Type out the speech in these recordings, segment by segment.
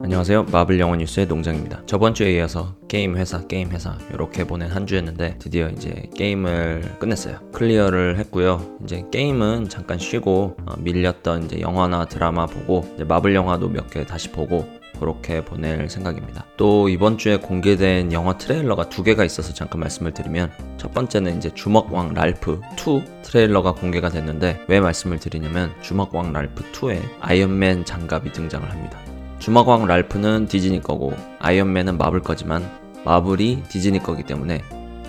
안녕하세요. 마블 영화 뉴스의 농장입니다. 저번 주에 이어서 게임 회사, 게임 회사 이렇게 보낸 한 주였는데 드디어 이제 게임을 끝냈어요. clear를 했고요. 이제 게임은 잠깐 쉬고 어, 밀렸던 이제 영화나 드라마 보고 마블 영화도 몇 개 다시 보고 그렇게 보낼 생각입니다. 또 이번 주에 공개된 영화 트레일러가 두 개가 있어서 잠깐 말씀을 드리면 첫 번째는 이제 주먹왕 랄프 2 트레일러가 공개가 됐는데 왜 말씀을 드리냐면 주먹왕 랄프 2에 아이언맨 장갑이 등장을 합니다. 주먹왕 랄프는 디즈니 거고 아이언맨은 마블 거지만 마블이 디즈니 거기 때문에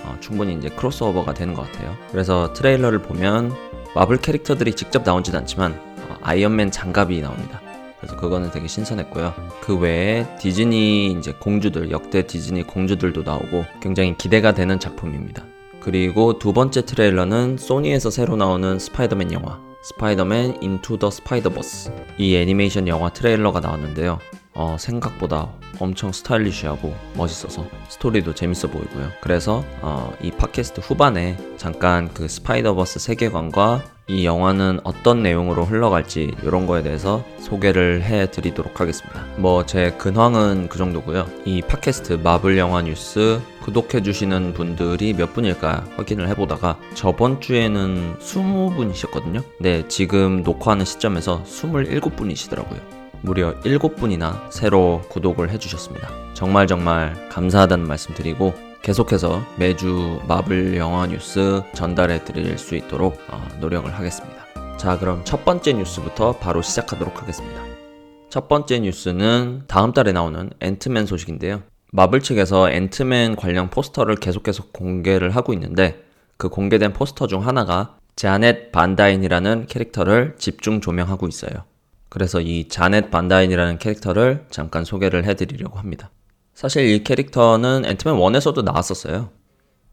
어, 충분히 이제 크로스오버가 되는 것 같아요. 그래서 트레일러를 보면 마블 캐릭터들이 직접 나오진 않지만 어, 아이언맨 장갑이 나옵니다. 그래서 그거는 되게 신선했고요. 그 외에 디즈니 이제 공주들 역대 디즈니 공주들도 나오고 굉장히 기대가 되는 작품입니다. 그리고 두 번째 트레일러는 소니에서 새로 나오는 스파이더맨 영화 Spider-Man Into the Spider-Verse 이 애니메이션 영화 트레일러가 나왔는데요. 어, 생각보다 엄청 스타일리시하고 멋있어서 스토리도 재밌어 보이고요. 그래서 어, 이 팟캐스트 후반에 잠깐 그 스파이더버스 세계관과 이 영화는 어떤 내용으로 흘러갈지 이런 거에 대해서 소개를 해 드리도록 하겠습니다. 뭐 제 근황은 그 정도고요. 이 팟캐스트 마블 영화 뉴스 구독해 주시는 분들이 몇 분일까 확인을 해보다가 저번 주에는 20분이셨거든요. 네, 지금 녹화하는 시점에서 27분이시더라고요. 무려 7분이나 새로 구독을 해주셨습니다. 정말 정말 감사하다는 말씀 드리고 계속해서 매주 마블 영화 뉴스 전달해 드릴 수 있도록 어, 노력을 하겠습니다. 자, 그럼 첫 번째 뉴스부터 바로 시작하도록 하겠습니다. 첫 번째 뉴스는 다음 달에 나오는 앤트맨 소식인데요. 마블 측에서 앤트맨 관련 포스터를 계속해서 공개를 하고 있는데 그 공개된 포스터 중 하나가 자넷 반다인이라는 캐릭터를 집중 조명하고 있어요. 그래서 이 자넷 반다인이라는 캐릭터를 잠깐 소개를 해드리려고 합니다. 사실 이 캐릭터는 앤트맨 1에서도 나왔었어요.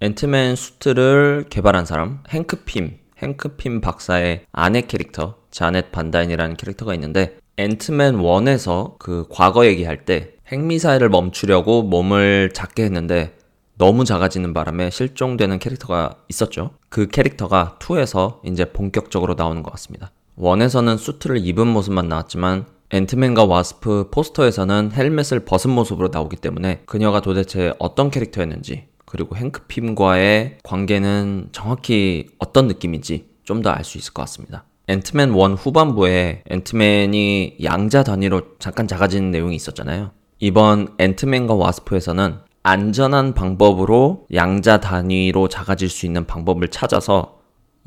앤트맨 수트를 개발한 사람, 행크핌, 행크핌 박사의 아내 캐릭터, 자넷 반다인이라는 캐릭터가 있는데, 앤트맨 1에서 그 과거 얘기할 때 핵미사일을 멈추려고 몸을 작게 했는데, 너무 작아지는 바람에 실종되는 캐릭터가 있었죠. 그 캐릭터가 2에서 이제 본격적으로 나오는 것 같습니다. 원에서는 수트를 입은 모습만 나왔지만 앤트맨과 와스프 포스터에서는 헬멧을 벗은 모습으로 나오기 때문에 그녀가 도대체 어떤 캐릭터였는지 그리고 행크핌과의 관계는 정확히 어떤 느낌인지 좀 더 알 수 있을 것 같습니다. 앤트맨 1 후반부에 앤트맨이 양자 단위로 잠깐 작아지는 내용이 있었잖아요. 이번 앤트맨과 와스프에서는 안전한 방법으로 양자 단위로 작아질 수 있는 방법을 찾아서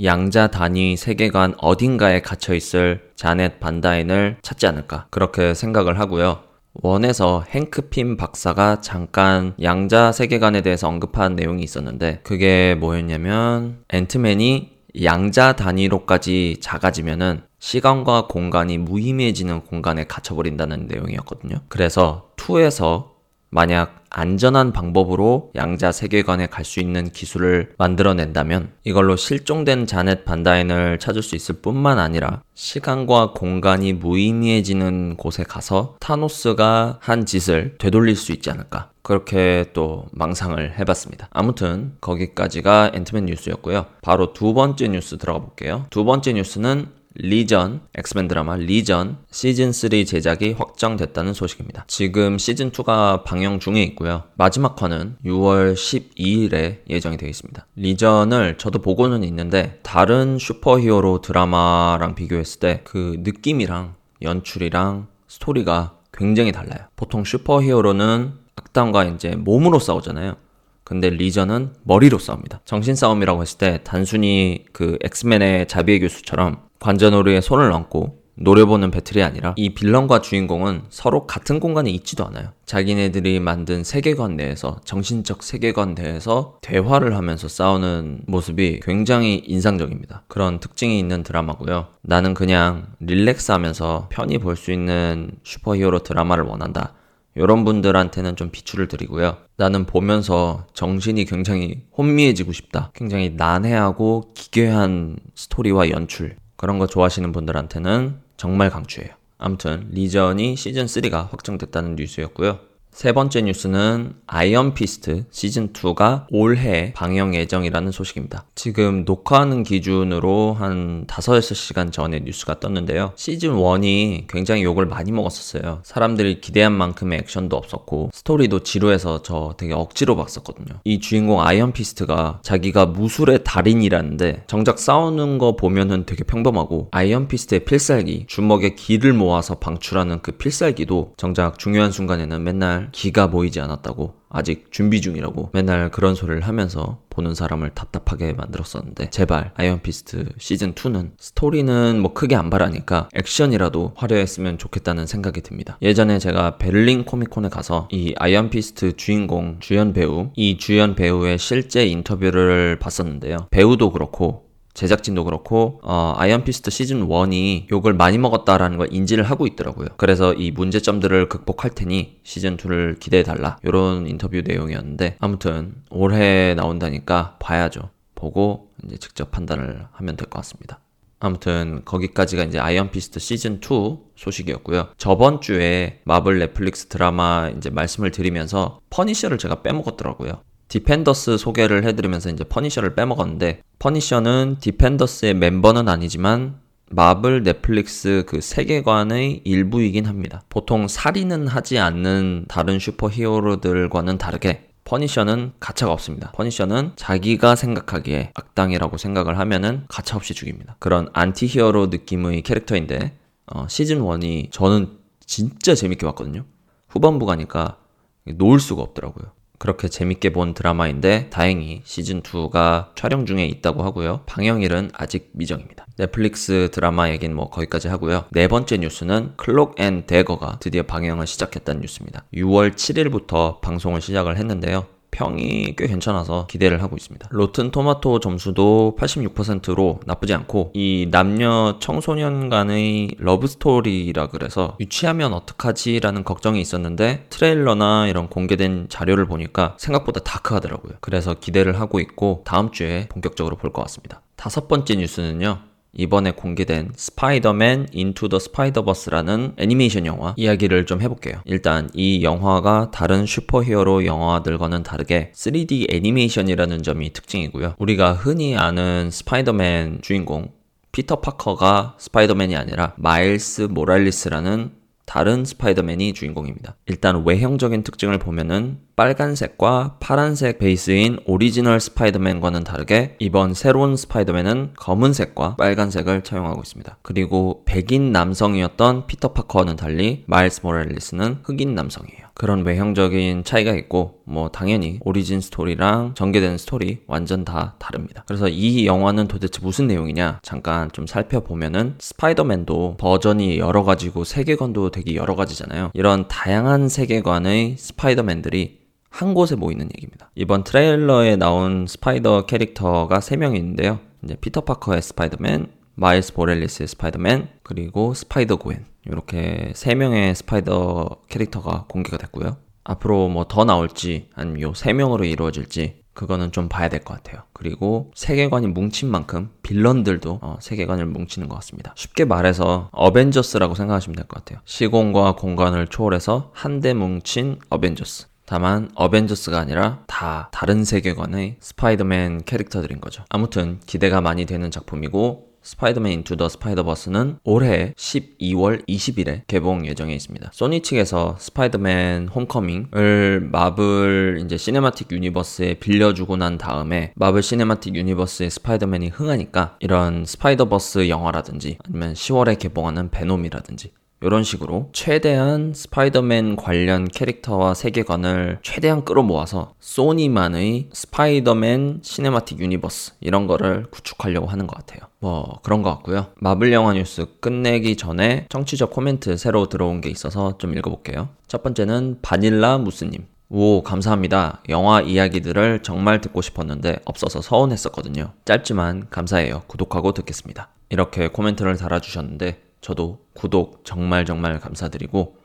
양자 단위 세계관 어딘가에 갇혀 있을 자넷 반다인을 찾지 않을까 그렇게 생각을 하고요. 원에서 행크핀 박사가 잠깐 양자 세계관에 대해서 언급한 내용이 있었는데 그게 뭐였냐면 앤트맨이 양자 단위로까지 작아지면은 시간과 공간이 무의미해지는 공간에 갇혀버린다는 내용이었거든요. 그래서 2에서 만약 안전한 방법으로 양자 세계관에 갈 수 있는 기술을 만들어낸다면 이걸로 실종된 자넷 반다인을 찾을 수 있을 뿐만 아니라 시간과 공간이 무의미해지는 곳에 가서 타노스가 한 짓을 되돌릴 수 있지 않을까. 그렇게 또 망상을 해봤습니다. 아무튼 거기까지가 앤트맨 뉴스였고요. 바로 두 번째 뉴스 들어가 볼게요. 두 번째 뉴스는 리전, 엑스맨 드라마 리전 시즌3 제작이 확정됐다는 소식입니다. 지금 시즌2가 방영 중에 있고요. 마지막 화는 6월 12일에 예정이 되어 있습니다. 리전을 저도 보고는 있는데 다른 슈퍼 히어로 드라마랑 비교했을 때 그 느낌이랑 연출이랑 스토리가 굉장히 달라요. 보통 슈퍼 히어로는 악당과 이제 몸으로 싸우잖아요. 근데 리전은 머리로 싸웁니다. 정신 싸움이라고 했을 때 단순히 그 엑스맨의 자비에 교수처럼 관자놀이에 손을 얹고 노려보는 battle이 아니라 이 빌런과 주인공은 서로 같은 공간에 있지도 않아요. 자기네들이 만든 세계관 내에서 정신적 세계관 내에서 대화를 하면서 싸우는 모습이 굉장히 인상적입니다. 그런 특징이 있는 드라마고요. 나는 그냥 relax 하면서 편히 볼 수 있는 슈퍼히어로 드라마를 원한다. 이런 분들한테는 좀 비추를 드리고요. 나는 보면서 정신이 굉장히 혼미해지고 싶다. 굉장히 난해하고 기괴한 스토리와 연출. 그런 거 좋아하시는 분들한테는 정말 강추해요. 아무튼 리전이 시즌 3가 확정됐다는 뉴스였고요. 세 번째 뉴스는 아이언 피스트 시즌 2가 올해 방영 예정이라는 소식입니다. 지금 녹화하는 기준으로 한 5, 6시간 전에 뉴스가 떴는데요. 시즌 1이 굉장히 욕을 많이 먹었었어요. 사람들이 기대한 만큼의 액션도 없었고, 스토리도 지루해서 저 되게 억지로 봤었거든요. 이 주인공 아이언 피스트가 자기가 무술의 달인이라는데, 정작 싸우는 거 보면은 되게 평범하고, 아이언 피스트의 필살기, 주먹에 기를 모아서 방출하는 그 필살기도 정작 중요한 순간에는 맨날 기가 모이지 않았다고 아직 준비 중이라고 맨날 그런 소리를 하면서 보는 사람을 답답하게 만들었었는데 제발 아이언피스트 시즌2는 스토리는 뭐 크게 안 바라니까 액션이라도 화려했으면 좋겠다는 생각이 듭니다. 예전에 제가 베를린 코미콘에 가서 이 아이언피스트 주인공 주연 배우 이 주연 배우의 실제 인터뷰를 봤었는데요. 배우도 그렇고 제작진도 그렇고 어, 아이언 피스트 시즌 1이 욕을 많이 먹었다라는 걸 인지를 하고 있더라고요. 그래서 이 문제점들을 극복할 테니 시즌 2를 기대해 달라. 이런 인터뷰 내용이었는데 아무튼 올해 나온다니까 봐야죠. 보고 이제 직접 판단을 하면 될 것 같습니다. 아무튼 거기까지가 이제 아이언 피스트 시즌 2 소식이었고요. 저번 주에 마블 넷플릭스 드라마 이제 말씀을 드리면서 퍼니셔를 제가 빼먹었더라고요. 디펜더스 소개를 해드리면서 이제 퍼니셔를 빼먹었는데 퍼니셔는 디펜더스의 멤버는 아니지만 마블 넷플릭스 그 세계관의 일부이긴 합니다. 보통 살인은 하지 않는 다른 슈퍼 히어로들과는 다르게 퍼니셔는 가차가 없습니다. 퍼니셔는 자기가 생각하기에 악당이라고 생각을 하면은 가차 없이 죽입니다. 그런 anti-hero 느낌의 캐릭터인데 어, 시즌 1이 저는 진짜 재밌게 봤거든요. 후반부 가니까 놓을 수가 없더라고요. 그렇게 재밌게 본 드라마인데 다행히 시즌2가 촬영 중에 있다고 하고요. 방영일은 아직 미정입니다. 넷플릭스 드라마 얘기는 뭐 거기까지 하고요. 네 번째 뉴스는 클록 앤 대거가 드디어 방영을 시작했다는 뉴스입니다. 6월 7일부터 방송을 시작을 했는데요. 평이 꽤 괜찮아서 기대를 하고 있습니다. 로튼 토마토 점수도 86%로 나쁘지 않고 이 남녀 청소년 간의 love story라 그래서 유치하면 어떡하지라는 걱정이 있었는데 trailer나 이런 공개된 자료를 보니까 생각보다 dark하더라고요. 그래서 기대를 하고 있고 다음 주에 본격적으로 볼 것 같습니다. 다섯 번째 뉴스는요. 이번에 공개된 스파이더맨 인투 더 스파이더버스라는 애니메이션 영화 이야기를 좀 해볼게요. 일단 이 영화가 다른 슈퍼히어로 영화들과는 다르게 3D 애니메이션이라는 점이 특징이고요. 우리가 흔히 아는 스파이더맨 주인공 피터 파커가 스파이더맨이 아니라 마일스 모랄레스라는 다른 스파이더맨이 주인공입니다. 일단 외형적인 특징을 보면은 빨간색과 파란색 베이스인 오리지널 스파이더맨과는 다르게 이번 새로운 스파이더맨은 검은색과 빨간색을 차용하고 있습니다. 그리고 백인 남성이었던 피터 파커와는 달리 마일스 모랄레스는 흑인 남성이에요. 그런 외형적인 차이가 있고 뭐 당연히 origin story랑 전개된 스토리 완전 다 다릅니다. 그래서 이 영화는 도대체 무슨 내용이냐 잠깐 좀 살펴보면은 스파이더맨도 버전이 여러 가지고 세계관도 되게 여러 가지잖아요. 이런 다양한 세계관의 스파이더맨들이 한 곳에 모이는 얘기입니다. 이번 trailer에 나온 스파이더 캐릭터가 3명 있는데요. 이제 피터 파커의 스파이더맨, 마일스 모랄레스의 스파이더맨, 그리고 스파이더 그웬. 이렇게 3명의 스파이더 캐릭터가 공개가 됐고요. 앞으로 뭐 더 나올지 아니면 요 3명으로 이루어질지 그거는 좀 봐야 될 것 같아요. 그리고 세계관이 뭉친 만큼 빌런들도 어, 세계관을 뭉치는 것 같습니다. 쉽게 말해서 어벤져스라고 생각하시면 될 것 같아요. 시공과 공간을 초월해서 한데 뭉친 어벤져스. 다만 어벤져스가 아니라 다 다른 세계관의 스파이더맨 캐릭터들인 거죠. 아무튼 기대가 많이 되는 작품이고 스파이더맨 인투 더 스파이더버스는 올해 12월 20일에 개봉 예정에 있습니다. 소니 측에서 스파이더맨 홈커밍을 마블 이제 시네마틱 유니버스에 빌려주고 난 다음에 마블 시네마틱 유니버스의 스파이더맨이 흥하니까 이런 스파이더버스 영화라든지 아니면 10월에 개봉하는 베놈이라든지 이런 식으로 최대한 스파이더맨 관련 캐릭터와 세계관을 최대한 끌어모아서 소니만의 스파이더맨 시네마틱 유니버스 이런 거를 구축하려고 하는 것 같아요. 뭐 그런 것 같고요. 마블 영화 뉴스 끝내기 전에 청취자 코멘트 새로 들어온 게 있어서 좀 읽어볼게요. 첫 번째는 바닐라 무스님. 오, 감사합니다. 영화 이야기들을 정말 듣고 싶었는데 없어서 서운했었거든요. 짧지만 감사해요. 구독하고 듣겠습니다. 이렇게 코멘트를 달아주셨는데 저도 구독 정말 정말 감사드리고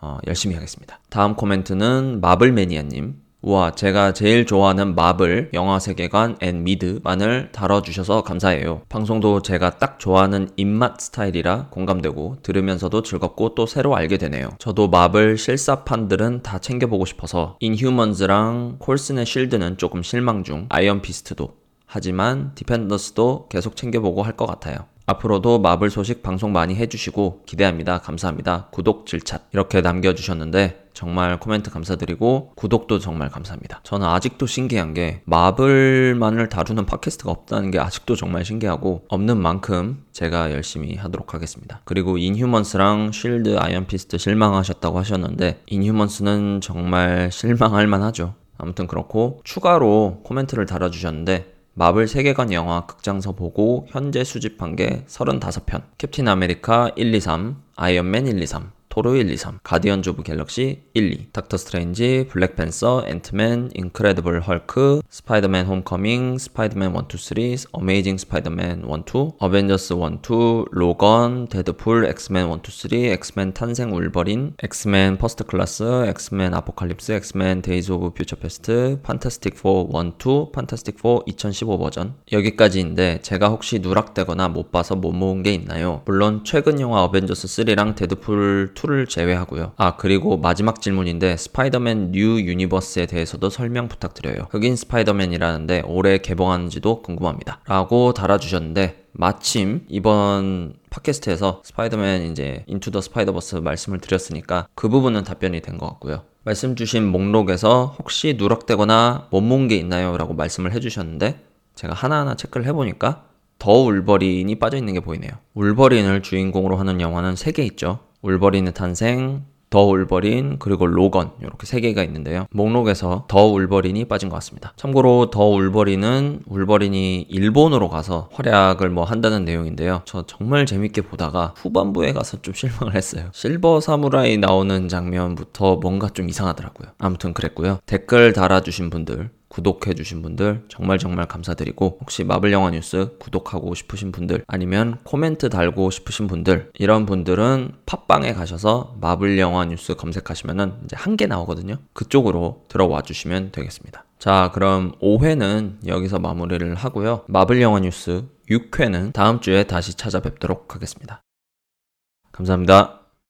어, 열심히 하겠습니다. 다음 코멘트는 마블매니아님. 우와, 제가 제일 좋아하는 마블, 영화 세계관, and 미드만을 다뤄주셔서 감사해요. 방송도 제가 딱 좋아하는 입맛 스타일이라 공감되고 들으면서도 즐겁고 또 새로 알게 되네요. 저도 마블 실사판들은 다 챙겨보고 싶어서 인휴먼즈랑 콜슨의 실드는 조금 실망 중, 아이언 피스트도. 하지만 디펜더스도 계속 챙겨보고 할 것 같아요. 앞으로도 마블 소식 방송 많이 해주시고 기대합니다. 감사합니다. 구독 질착 이렇게 남겨주셨는데 정말 코멘트 감사드리고 구독도 정말 감사합니다. 저는 아직도 신기한 게 마블만을 다루는 팟캐스트가 없다는 게 아직도 정말 신기하고 없는 만큼 제가 열심히 하도록 하겠습니다. 그리고 인휴먼스랑 쉴드 아이언피스트 실망하셨다고 하셨는데 인휴먼스는 정말 실망할 만하죠. 아무튼 그렇고 추가로 코멘트를 달아주셨는데 마블 세계관 영화 극장서 보고 현재 수집한 게 35편. 캡틴 아메리카 1, 2, 3, 아이언맨 1, 2, 3, 토르 1, 2, 3, 가디언즈 오브 갤럭시 1, 2, 닥터 스트레인지, 블랙팬서, 앤트맨, 인크레디블 헐크, 스파이더맨 홈커밍, 스파이더맨 1, 2, 3, 어메이징 스파이더맨 1, 2, 어벤져스 1, 2, 로건, 데드풀, 엑스맨 1, 2, 3, 엑스맨 탄생 울버린, 엑스맨 퍼스트 클래스, 엑스맨 아포칼립스, 엑스맨 데이즈 오브 퓨처 패스트, 판타스틱 4 1, 2, 판타스틱 4 2015 버전 여기까지인데 제가 혹시 누락되거나 못 봐서 못 모은 게 있나요? 물론 최근 영화 어벤져스 3랑 데드풀 2를 제외하고요. 아, 그리고 마지막 질문인데 스파이더맨 뉴 유니버스에 대해서도 설명 부탁드려요. 흑인 스파이더맨이라는데 올해 개봉하는지도 궁금합니다. 라고 달아주셨는데 마침 이번 팟캐스트에서 스파이더맨 이제 인투 더 스파이더버스 말씀을 드렸으니까 그 부분은 답변이 된 것 같고요. 말씀 주신 목록에서 혹시 누락되거나 못 모은 게 있나요? 라고 말씀을 해주셨는데 제가 하나하나 체크를 해보니까 더 울버린이 빠져 있는 게 보이네요. 울버린을 주인공으로 하는 영화는 3개 있죠. 울버린의 탄생, 더 울버린, 그리고 로건 이렇게 세 개가 있는데요. 목록에서 더 울버린이 빠진 것 같습니다. 참고로 더 울버린은 울버린이 일본으로 가서 활약을 뭐 한다는 내용인데요. 저 정말 재밌게 보다가 후반부에 가서 좀 실망을 했어요. 실버 사무라이 나오는 장면부터 뭔가 좀 이상하더라고요. 아무튼 그랬고요. 댓글 달아주신 분들 구독해 주신 분들 정말 정말 감사드리고 혹시 마블 영화 뉴스 구독하고 싶으신 분들 아니면 코멘트 달고 싶으신 분들 이런 분들은 팟빵에 가셔서 마블 영화 뉴스 검색하시면은 이제 한 개 나오거든요. 그쪽으로 들어와 주시면 되겠습니다. 자, 그럼 5회는 여기서 마무리를 하고요. 마블 영화 뉴스 6회는 다음 주에 다시 찾아뵙도록 하겠습니다. 감사합니다.